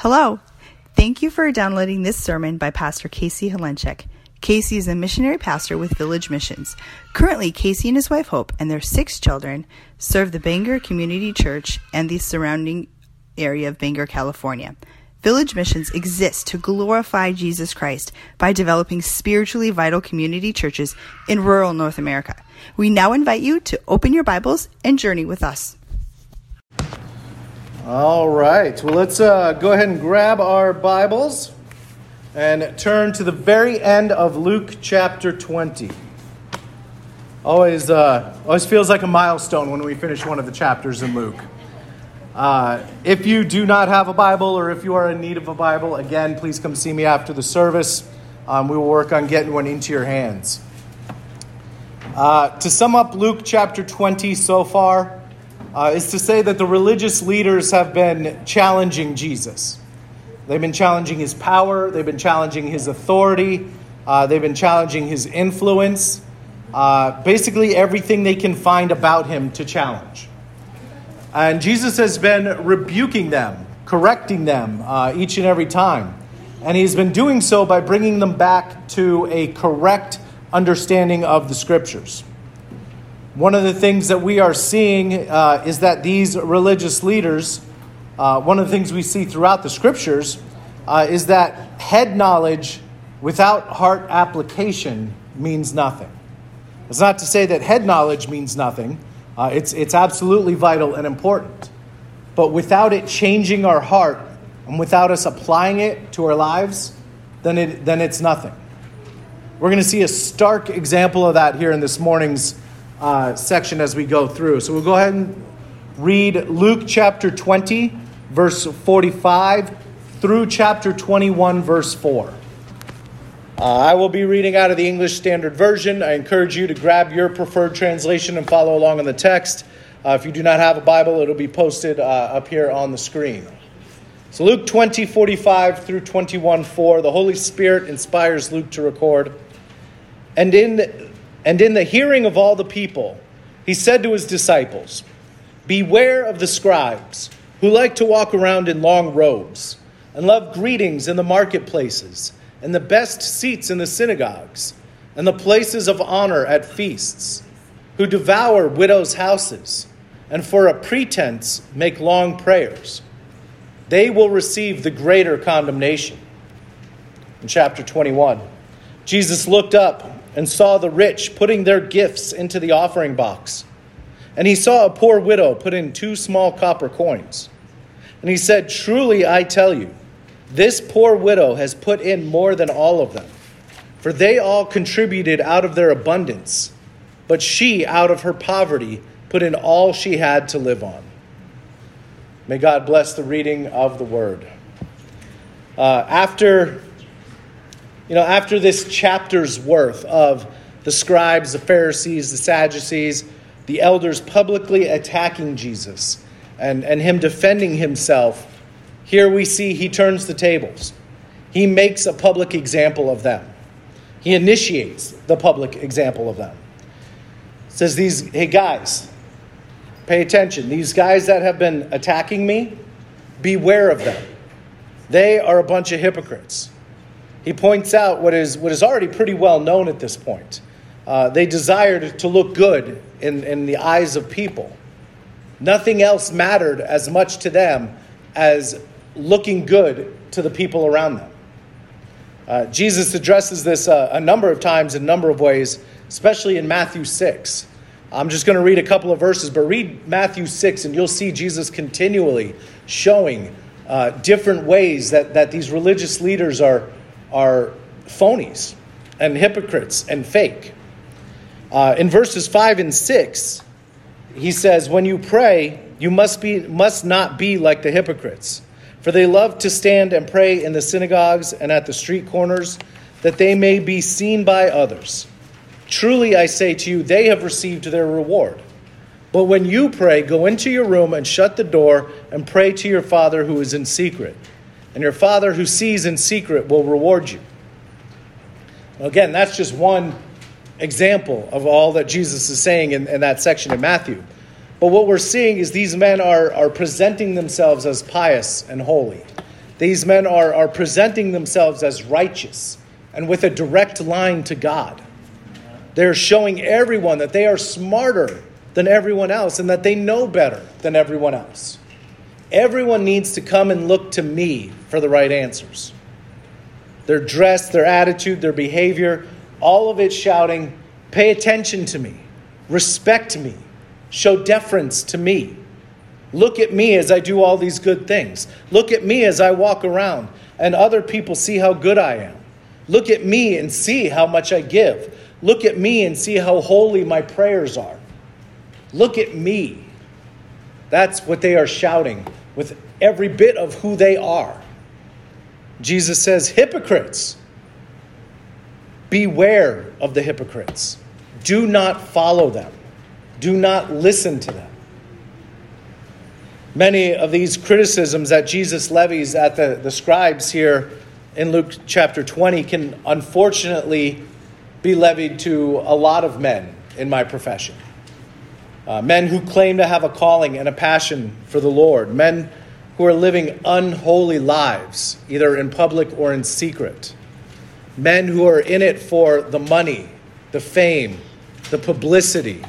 Hello. Thank you for downloading this sermon by Pastor Casey Holencik. Casey is a missionary pastor with Village Missions. Currently, Casey and his wife Hope and their six children serve the Bangor Community Church and the surrounding area of Bangor, California. Village Missions exists to glorify Jesus Christ by developing spiritually vital community churches in rural North America. We now invite you to open your Bibles and journey with us. All right. Well, let's uh, go ahead and grab our Bibles and turn to the very end of Luke chapter 20. Always, uh, always feels like a milestone when we finish one of the chapters in Luke. Uh, if you do not have a Bible or if you are in need of a Bible, again, please come see me after the service. Um, we will work on getting one into your hands. Uh, to sum up Luke chapter 20 so far, uh, is to say that the religious leaders have been challenging Jesus. They've been challenging his power, they've been challenging his authority, uh, they've been challenging his influence, uh, basically everything they can find about him to challenge. And Jesus has been rebuking them, correcting them uh, each and every time. And he's been doing so by bringing them back to a correct understanding of the scriptures. One of the things that we are seeing uh, is that these religious leaders, uh, one of the things we see throughout the scriptures, uh, is that head knowledge without heart application means nothing. It's not to say that head knowledge means nothing, uh, it's, it's absolutely vital and important. But without it changing our heart and without us applying it to our lives, then, it, then it's nothing. We're going to see a stark example of that here in this morning's uh, section as we go through. So we'll go ahead and read Luke chapter 20, verse 45, through chapter 21, verse 4. Uh, I will be reading out of the English Standard Version. I encourage you to grab your preferred translation and follow along in the text. Uh, if you do not have a Bible, it'll be posted uh, up here on the screen. So, Luke 20, 45 through 21, 4, the Holy Spirit inspires Luke to record. And in and in the hearing of all the people, he said to his disciples, Beware of the scribes who like to walk around in long robes and love greetings in the marketplaces and the best seats in the synagogues and the places of honor at feasts, who devour widows' houses and for a pretense make long prayers. They will receive the greater condemnation. In chapter 21, Jesus looked up and saw the rich putting their gifts into the offering box. And he saw a poor widow put in two small copper coins. And he said, Truly I tell you, this poor widow has put in more than all of them, for they all contributed out of their abundance, but she, out of her poverty, put in all she had to live on. May God bless the reading of the word. Uh, after you know, after this chapter's worth of the scribes, the Pharisees, the Sadducees, the elders publicly attacking Jesus and, and him defending himself, here we see he turns the tables. He makes a public example of them. He initiates the public example of them. Says these, hey guys, pay attention. These guys that have been attacking me, beware of them. They are a bunch of hypocrites he points out what is, what is already pretty well known at this point. Uh, they desired to look good in, in the eyes of people. Nothing else mattered as much to them as looking good to the people around them. Uh, Jesus addresses this uh, a number of times in a number of ways, especially in Matthew 6. I'm just going to read a couple of verses, but read Matthew 6 and you'll see Jesus continually showing uh, different ways that, that these religious leaders are, are phonies and hypocrites and fake. Uh, in verses 5 and 6, he says, When you pray, you must, be, must not be like the hypocrites, for they love to stand and pray in the synagogues and at the street corners, that they may be seen by others. Truly, I say to you, they have received their reward. But when you pray, go into your room and shut the door and pray to your Father who is in secret and your Father who sees in secret will reward you. Again, that's just one example of all that Jesus is saying in, in that section of Matthew. But what we're seeing is these men are, are presenting themselves as pious and holy. These men are, are presenting themselves as righteous and with a direct line to God. They're showing everyone that they are smarter than everyone else and that they know better than everyone else. Everyone needs to come and look to me for the right answers. Their dress, their attitude, their behavior, all of it shouting, Pay attention to me, respect me, show deference to me. Look at me as I do all these good things. Look at me as I walk around and other people see how good I am. Look at me and see how much I give. Look at me and see how holy my prayers are. Look at me. That's what they are shouting with every bit of who they are. Jesus says, Hypocrites, beware of the hypocrites. Do not follow them, do not listen to them. Many of these criticisms that Jesus levies at the, the scribes here in Luke chapter 20 can unfortunately be levied to a lot of men in my profession. Uh, men who claim to have a calling and a passion for the Lord, men who are living unholy lives, either in public or in secret, men who are in it for the money, the fame, the publicity,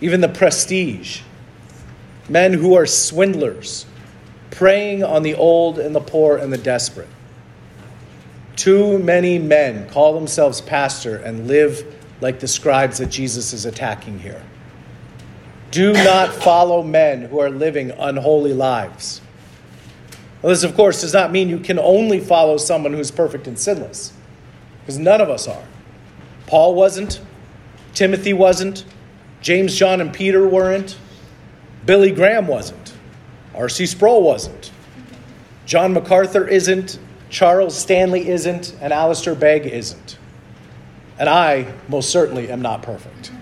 even the prestige, men who are swindlers, preying on the old and the poor and the desperate. Too many men call themselves pastor and live like the scribes that Jesus is attacking here. Do not follow men who are living unholy lives. Well, this, of course, does not mean you can only follow someone who's perfect and sinless, because none of us are. Paul wasn't, Timothy wasn't, James, John, and Peter weren't, Billy Graham wasn't, R.C. Sproul wasn't, John MacArthur isn't, Charles Stanley isn't, and Alistair Begg isn't. And I most certainly am not perfect.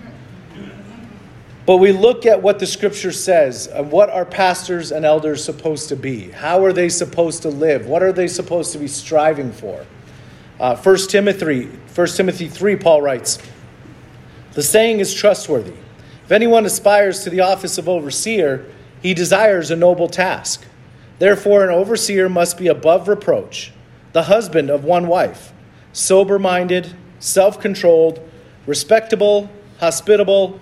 But we look at what the scripture says and what are pastors and elders supposed to be? How are they supposed to live? What are they supposed to be striving for? Uh, 1 Timothy, 1 Timothy 3, Paul writes, The saying is trustworthy. If anyone aspires to the office of overseer, he desires a noble task. Therefore, an overseer must be above reproach the husband of one wife, sober minded, self controlled, respectable, hospitable,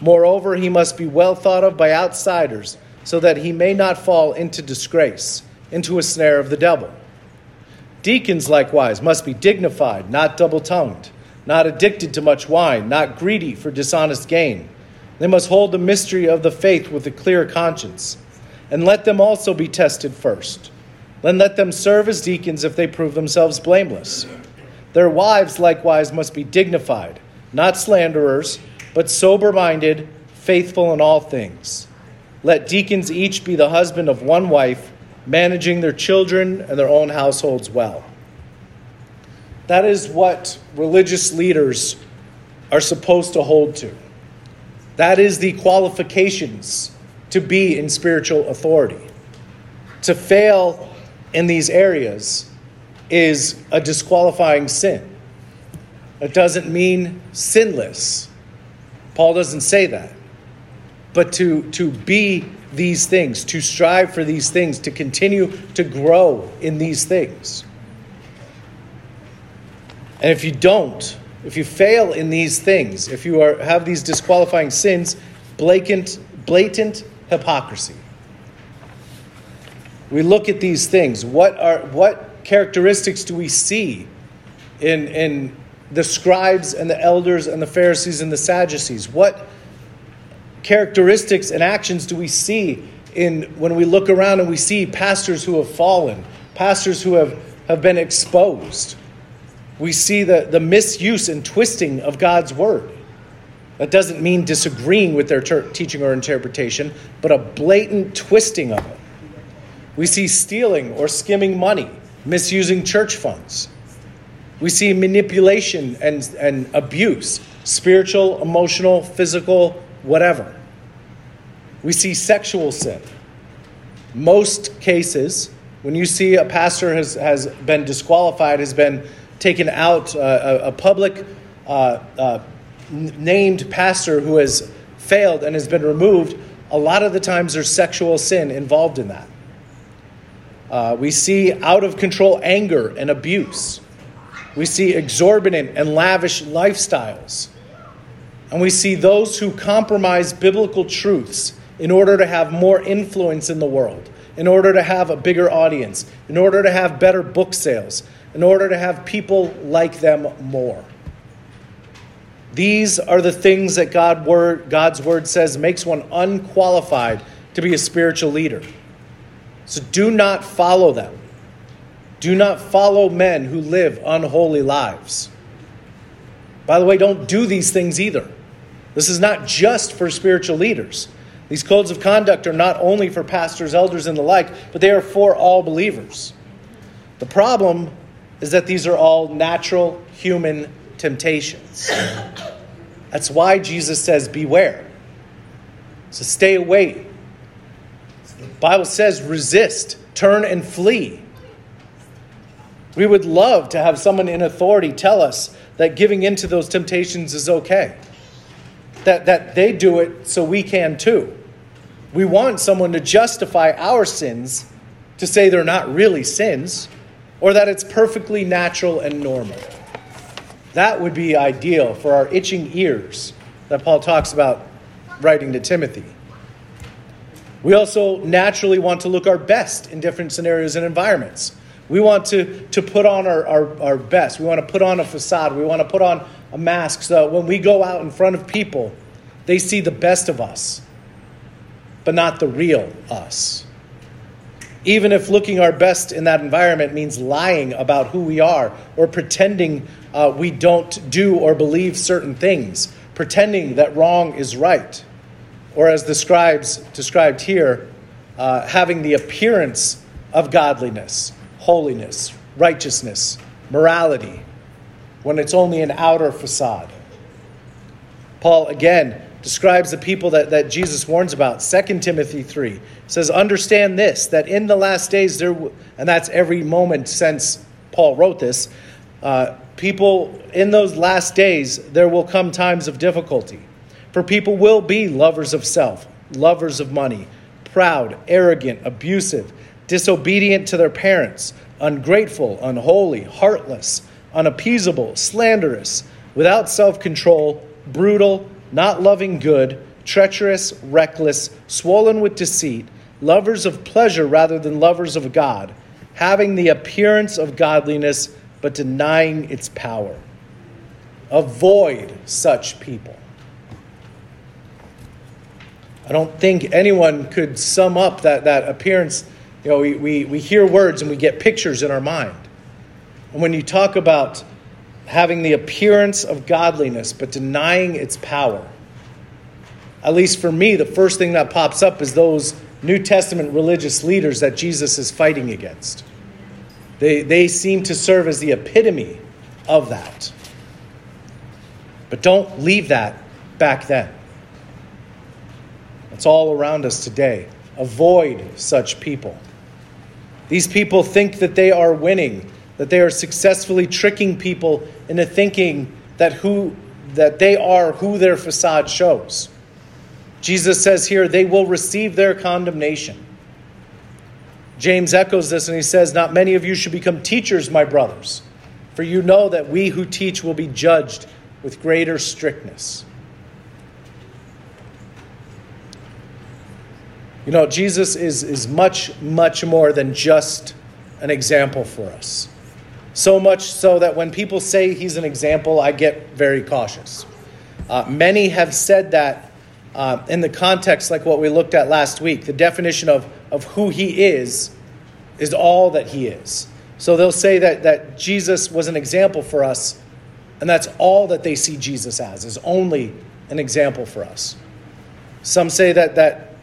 Moreover, he must be well thought of by outsiders, so that he may not fall into disgrace, into a snare of the devil. Deacons, likewise, must be dignified, not double tongued, not addicted to much wine, not greedy for dishonest gain. They must hold the mystery of the faith with a clear conscience, and let them also be tested first then let them serve as deacons if they prove themselves blameless. Their wives likewise must be dignified, not slanderers, but sober minded, faithful in all things. Let deacons each be the husband of one wife, managing their children and their own households well. That is what religious leaders are supposed to hold to. That is the qualifications to be in spiritual authority. To fail in these areas is a disqualifying sin. It doesn't mean sinless. Paul doesn't say that. But to, to be these things, to strive for these things, to continue to grow in these things. And if you don't, if you fail in these things, if you are, have these disqualifying sins, blatant, blatant hypocrisy we look at these things. What are what characteristics do we see in in the scribes and the elders and the Pharisees and the Sadducees? What characteristics and actions do we see in when we look around and we see pastors who have fallen, pastors who have, have been exposed? We see the, the misuse and twisting of God's word. That doesn't mean disagreeing with their ter- teaching or interpretation, but a blatant twisting of it. We see stealing or skimming money, misusing church funds. We see manipulation and, and abuse spiritual, emotional, physical, whatever. We see sexual sin. Most cases, when you see a pastor has, has been disqualified, has been taken out, uh, a, a, public uh, uh, named pastor who has failed and has been removed, a lot of the times there's sexual sin involved in that. Uh, we see out of control anger and abuse. We see exorbitant and lavish lifestyles. And we see those who compromise biblical truths in order to have more influence in the world, in order to have a bigger audience, in order to have better book sales, in order to have people like them more. These are the things that God word, God's word says makes one unqualified to be a spiritual leader. So do not follow them. Do not follow men who live unholy lives. By the way, don't do these things either. This is not just for spiritual leaders. These codes of conduct are not only for pastors, elders, and the like, but they are for all believers. The problem is that these are all natural human temptations. That's why Jesus says, Beware. So stay away. The Bible says, resist, turn and flee. We would love to have someone in authority tell us that giving into those temptations is okay. That, that they do it so we can too. We want someone to justify our sins to say they're not really sins or that it's perfectly natural and normal. That would be ideal for our itching ears that Paul talks about writing to Timothy. We also naturally want to look our best in different scenarios and environments. We want to, to put on our, our, our best. We want to put on a facade. We want to put on a mask so when we go out in front of people, they see the best of us, but not the real us. Even if looking our best in that environment means lying about who we are or pretending uh, we don't do or believe certain things, pretending that wrong is right. Or, as the scribes described here, uh, having the appearance of godliness, holiness, righteousness, morality, when it's only an outer facade. Paul again describes the people that, that Jesus warns about. 2 Timothy 3 says, Understand this, that in the last days there, w-, and that's every moment since Paul wrote this, uh, people in those last days, there will come times of difficulty. For people will be lovers of self, lovers of money, proud, arrogant, abusive, disobedient to their parents, ungrateful, unholy, heartless, unappeasable, slanderous, without self control, brutal, not loving good, treacherous, reckless, swollen with deceit, lovers of pleasure rather than lovers of God, having the appearance of godliness but denying its power. Avoid such people. I don't think anyone could sum up that, that appearance. You know, we, we, we hear words and we get pictures in our mind. And when you talk about having the appearance of godliness but denying its power, at least for me, the first thing that pops up is those New Testament religious leaders that Jesus is fighting against. They, they seem to serve as the epitome of that. But don't leave that back then. It's all around us today. Avoid such people. These people think that they are winning, that they are successfully tricking people into thinking that who that they are who their facade shows. Jesus says here they will receive their condemnation. James echoes this and he says, Not many of you should become teachers, my brothers, for you know that we who teach will be judged with greater strictness. You know, Jesus is, is much, much more than just an example for us. So much so that when people say he's an example, I get very cautious. Uh, many have said that uh, in the context like what we looked at last week. The definition of, of who he is is all that he is. So they'll say that, that Jesus was an example for us, and that's all that they see Jesus as, is only an example for us. Some say that, that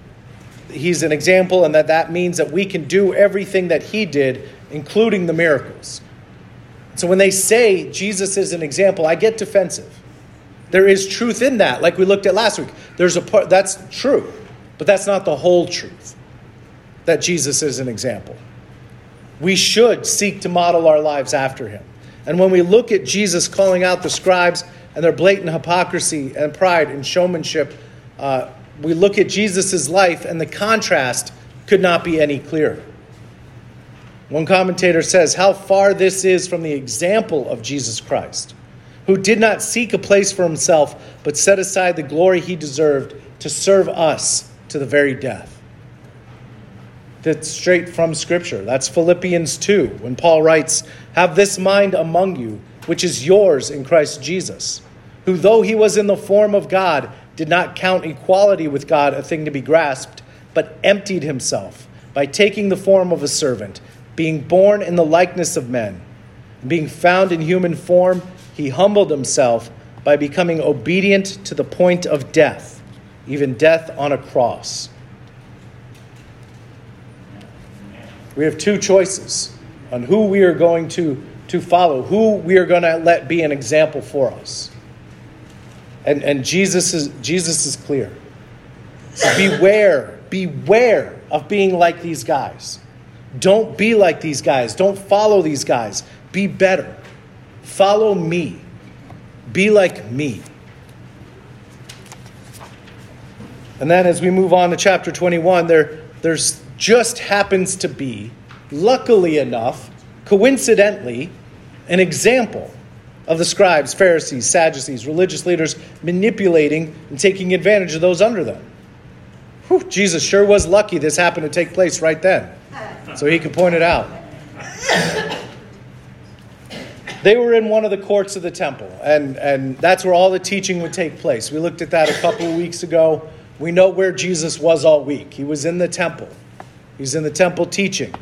he's an example and that that means that we can do everything that he did, including the miracles. So when they say Jesus is an example, I get defensive. There is truth in that, like we looked at last week. There's a part that's true, but that's not the whole truth. That Jesus is an example. We should seek to model our lives after him. And when we look at Jesus calling out the scribes and their blatant hypocrisy and pride and showmanship, uh, we look at Jesus' life, and the contrast could not be any clearer. One commentator says how far this is from the example of Jesus Christ, who did not seek a place for himself, but set aside the glory he deserved to serve us to the very death. That's straight from Scripture. That's Philippians 2, when Paul writes, Have this mind among you, which is yours in Christ Jesus, who, though he was in the form of God, did not count equality with God a thing to be grasped, but emptied himself by taking the form of a servant, being born in the likeness of men. And being found in human form, he humbled himself by becoming obedient to the point of death, even death on a cross. We have two choices on who we are going to, to follow, who we are going to let be an example for us. And, and Jesus, is, Jesus is clear. So beware, beware of being like these guys. Don't be like these guys. Don't follow these guys. Be better. Follow me. Be like me. And then as we move on to chapter 21, there, there's just happens to be, luckily enough, coincidentally, an example of the scribes, Pharisees, Sadducees, religious leaders manipulating and taking advantage of those under them. Whew, Jesus sure was lucky this happened to take place right then, so he could point it out. They were in one of the courts of the temple, and, and that's where all the teaching would take place. We looked at that a couple of weeks ago. We know where Jesus was all week. He was in the temple. He's in the temple teaching.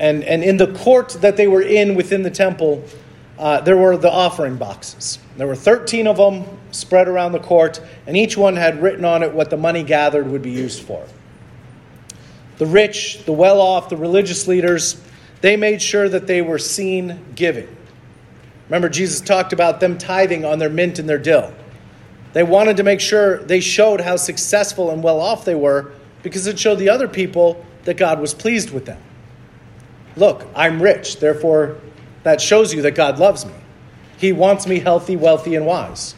And, and in the court that they were in within the temple, uh, there were the offering boxes. There were 13 of them spread around the court, and each one had written on it what the money gathered would be used for. The rich, the well off, the religious leaders, they made sure that they were seen giving. Remember, Jesus talked about them tithing on their mint and their dill. They wanted to make sure they showed how successful and well off they were because it showed the other people that God was pleased with them. Look, I'm rich, therefore, that shows you that God loves me. He wants me healthy, wealthy, and wise.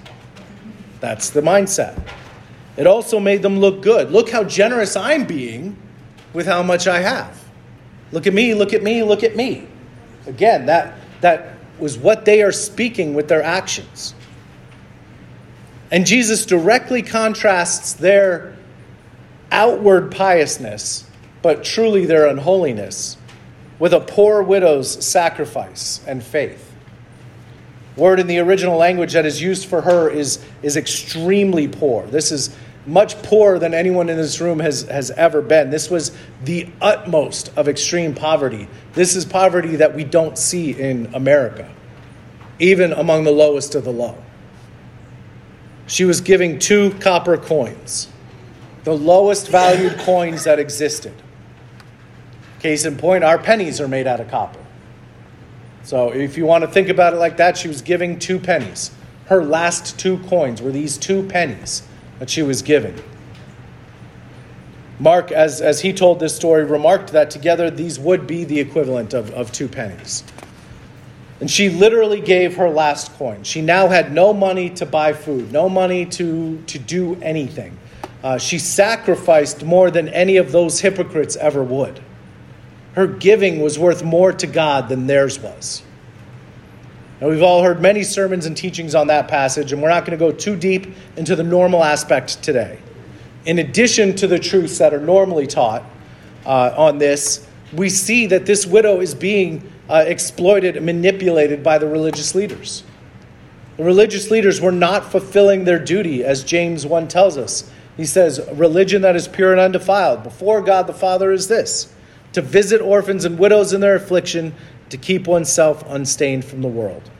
That's the mindset. It also made them look good. Look how generous I'm being with how much I have. Look at me, look at me, look at me. Again, that, that was what they are speaking with their actions. And Jesus directly contrasts their outward piousness, but truly their unholiness, with a poor widow's sacrifice and faith. Word in the original language that is used for her is, is extremely poor. This is much poorer than anyone in this room has, has ever been. This was the utmost of extreme poverty. This is poverty that we don't see in America, even among the lowest of the low. She was giving two copper coins, the lowest valued coins that existed. Case in point, our pennies are made out of copper. So if you want to think about it like that, she was giving two pennies. Her last two coins were these two pennies that she was giving. Mark, as, as he told this story, remarked that together these would be the equivalent of, of two pennies. And she literally gave her last coin. She now had no money to buy food, no money to, to do anything. Uh, she sacrificed more than any of those hypocrites ever would her giving was worth more to God than theirs was. Now, we've all heard many sermons and teachings on that passage, and we're not going to go too deep into the normal aspect today. In addition to the truths that are normally taught uh, on this, we see that this widow is being uh, exploited and manipulated by the religious leaders. The religious leaders were not fulfilling their duty, as James 1 tells us. He says, Religion that is pure and undefiled before God the Father is this to visit orphans and widows in their affliction, to keep oneself unstained from the world.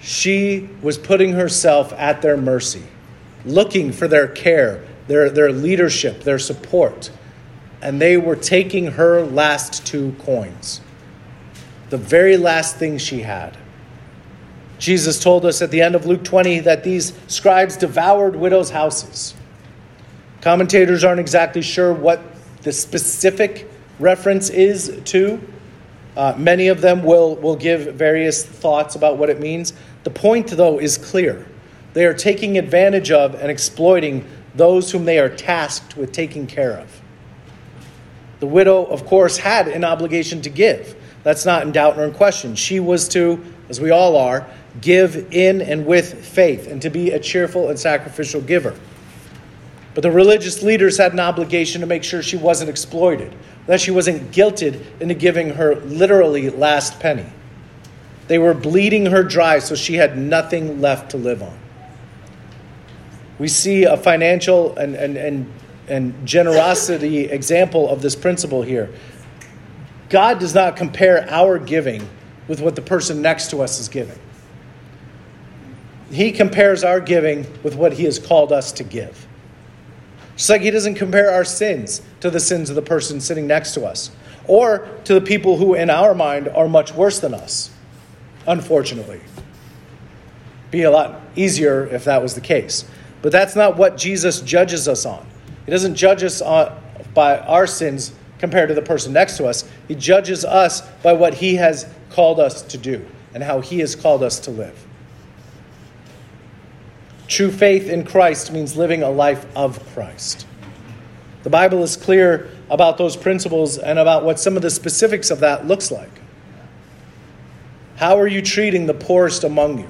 She was putting herself at their mercy, looking for their care, their, their leadership, their support. And they were taking her last two coins. the very last thing she had. Jesus told us at the end of Luke 20 that these scribes devoured widows' houses. Commentators aren't exactly sure what the specific reference is to. Uh, many of them will, will give various thoughts about what it means. The point, though, is clear. They are taking advantage of and exploiting those whom they are tasked with taking care of. The widow, of course, had an obligation to give. That's not in doubt or in question. She was to, as we all are, give in and with faith and to be a cheerful and sacrificial giver. But the religious leaders had an obligation to make sure she wasn't exploited, that she wasn't guilted into giving her literally last penny. They were bleeding her dry so she had nothing left to live on. We see a financial and, and, and, and generosity example of this principle here. God does not compare our giving with what the person next to us is giving. He compares our giving with what He has called us to give. Just like He doesn't compare our sins to the sins of the person sitting next to us or to the people who, in our mind, are much worse than us, unfortunately. Be a lot easier if that was the case. But that's not what Jesus judges us on. He doesn't judge us on, by our sins compared to the person next to us. He judges us by what He has called us to do and how He has called us to live. True faith in Christ means living a life of Christ. The Bible is clear about those principles and about what some of the specifics of that looks like. How are you treating the poorest among you?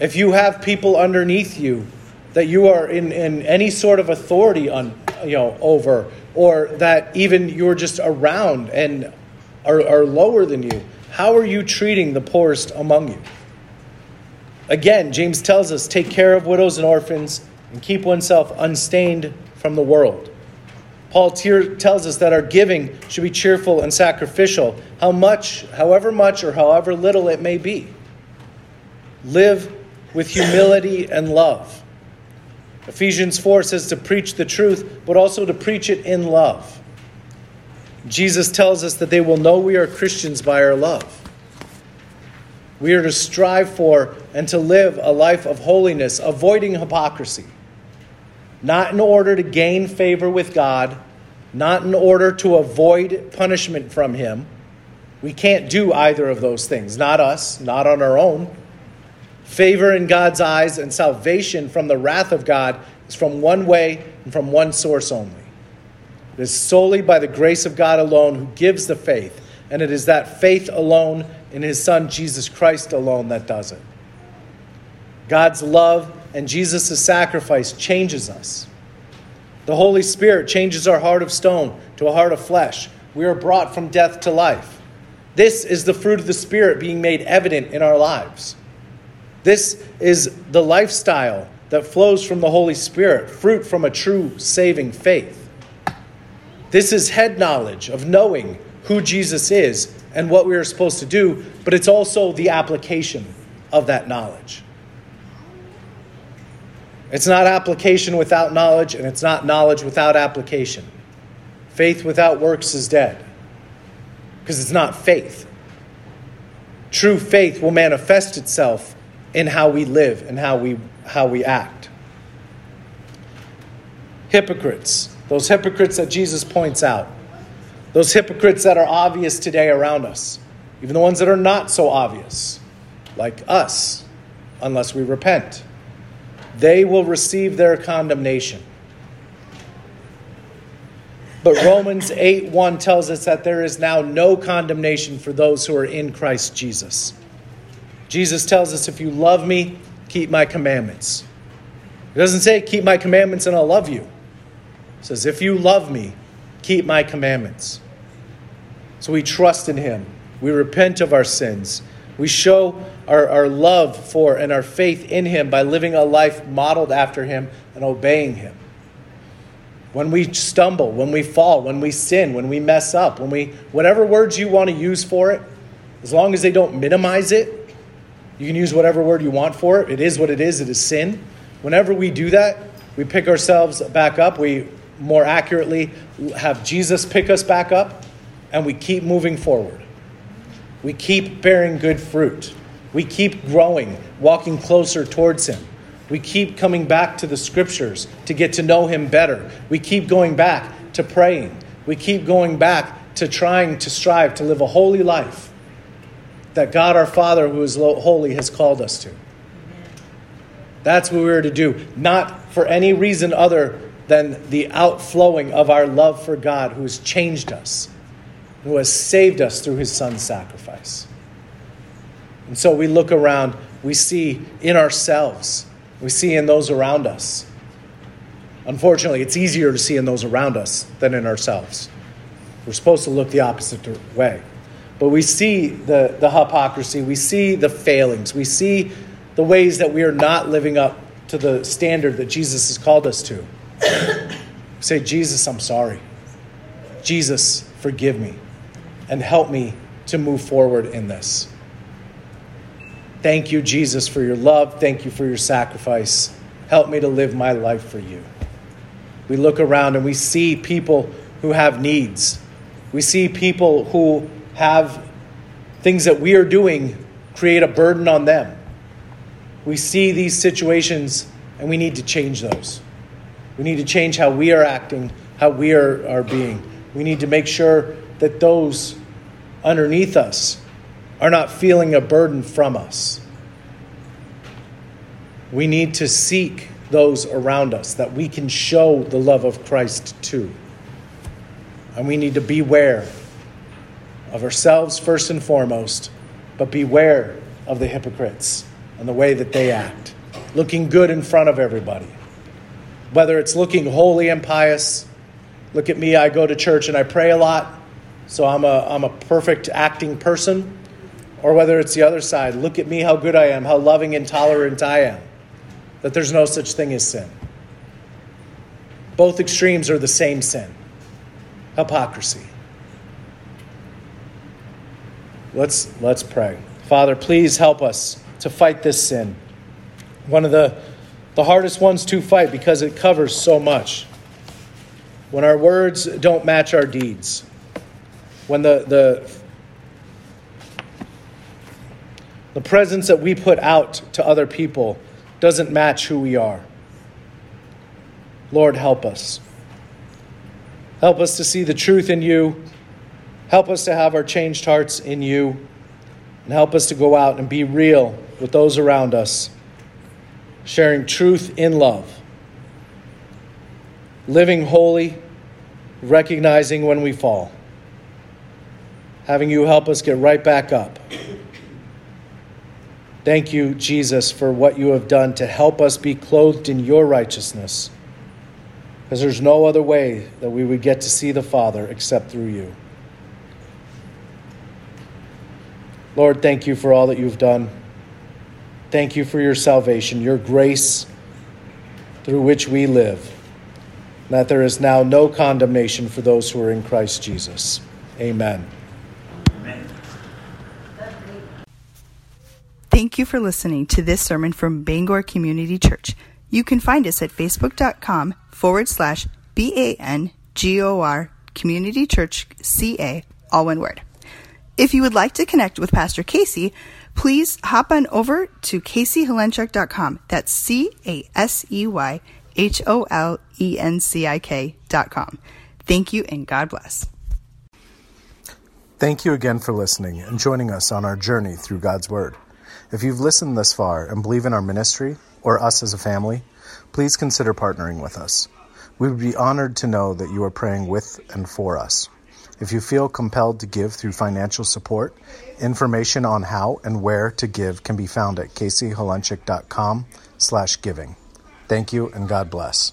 If you have people underneath you that you are in, in any sort of authority on, you know, over, or that even you're just around and are, are lower than you, how are you treating the poorest among you? Again, James tells us take care of widows and orphans and keep oneself unstained from the world. Paul tells us that our giving should be cheerful and sacrificial, how much, however much or however little it may be. Live with humility and love. Ephesians 4 says to preach the truth, but also to preach it in love. Jesus tells us that they will know we are Christians by our love. We are to strive for and to live a life of holiness, avoiding hypocrisy. Not in order to gain favor with God, not in order to avoid punishment from Him. We can't do either of those things. Not us, not on our own. Favor in God's eyes and salvation from the wrath of God is from one way and from one source only. It is solely by the grace of God alone who gives the faith, and it is that faith alone in his Son, Jesus Christ, alone that does it. God's love and Jesus' sacrifice changes us. The Holy Spirit changes our heart of stone to a heart of flesh. We are brought from death to life. This is the fruit of the Spirit being made evident in our lives. This is the lifestyle that flows from the Holy Spirit, fruit from a true saving faith. This is head knowledge of knowing who Jesus is and what we are supposed to do, but it's also the application of that knowledge. It's not application without knowledge, and it's not knowledge without application. Faith without works is dead because it's not faith. True faith will manifest itself in how we live and how we, how we act. Hypocrites, those hypocrites that Jesus points out, those hypocrites that are obvious today around us, even the ones that are not so obvious, like us, unless we repent, they will receive their condemnation. But Romans 8 1 tells us that there is now no condemnation for those who are in Christ Jesus. Jesus tells us, if you love me, keep my commandments. It doesn't say, keep my commandments and I'll love you. It says, if you love me, keep my commandments. So we trust in Him. We repent of our sins. We show our, our love for and our faith in Him by living a life modeled after Him and obeying Him. When we stumble, when we fall, when we sin, when we mess up, when we, whatever words you want to use for it, as long as they don't minimize it, you can use whatever word you want for it. It is what it is, it is sin. Whenever we do that, we pick ourselves back up. We more accurately have Jesus pick us back up and we keep moving forward. We keep bearing good fruit. We keep growing, walking closer towards Him. We keep coming back to the scriptures to get to know Him better. We keep going back to praying. We keep going back to trying to strive to live a holy life that God our Father, who is holy, has called us to. That's what we're to do, not for any reason other than the outflowing of our love for God, who has changed us, who has saved us through his son's sacrifice. And so we look around, we see in ourselves, we see in those around us. Unfortunately, it's easier to see in those around us than in ourselves. We're supposed to look the opposite way. But we see the, the hypocrisy, we see the failings, we see the ways that we are not living up to the standard that Jesus has called us to. Say, Jesus, I'm sorry. Jesus, forgive me and help me to move forward in this. Thank you, Jesus, for your love. Thank you for your sacrifice. Help me to live my life for you. We look around and we see people who have needs. We see people who have things that we are doing create a burden on them. We see these situations and we need to change those. We need to change how we are acting, how we are, are being. We need to make sure that those underneath us are not feeling a burden from us. We need to seek those around us that we can show the love of Christ to. And we need to beware of ourselves first and foremost, but beware of the hypocrites and the way that they act, looking good in front of everybody. Whether it's looking holy and pious, look at me, I go to church and I pray a lot, so I'm a, I'm a perfect acting person, or whether it's the other side, look at me, how good I am, how loving and tolerant I am, that there's no such thing as sin. Both extremes are the same sin hypocrisy. Let's, let's pray. Father, please help us to fight this sin. One of the, the hardest ones to fight because it covers so much. When our words don't match our deeds, when the, the, the presence that we put out to other people doesn't match who we are. Lord, help us. Help us to see the truth in you. Help us to have our changed hearts in you. And help us to go out and be real with those around us, sharing truth in love, living holy, recognizing when we fall, having you help us get right back up. Thank you, Jesus, for what you have done to help us be clothed in your righteousness. Because there's no other way that we would get to see the Father except through you. Lord, thank you for all that you've done. Thank you for your salvation, your grace through which we live. That there is now no condemnation for those who are in Christ Jesus. Amen. Amen. Thank you for listening to this sermon from Bangor Community Church. You can find us at facebook.com forward slash B A N G O R Community Church CA, all one word. If you would like to connect with Pastor Casey, please hop on over to caseyholencik.com. That's C A S E Y H O L E N C I K.com. Thank you and God bless. Thank you again for listening and joining us on our journey through God's Word. If you've listened thus far and believe in our ministry or us as a family, please consider partnering with us. We would be honored to know that you are praying with and for us. If you feel compelled to give through financial support, information on how and where to give can be found at caseyholencik.com slash giving. Thank you and God bless.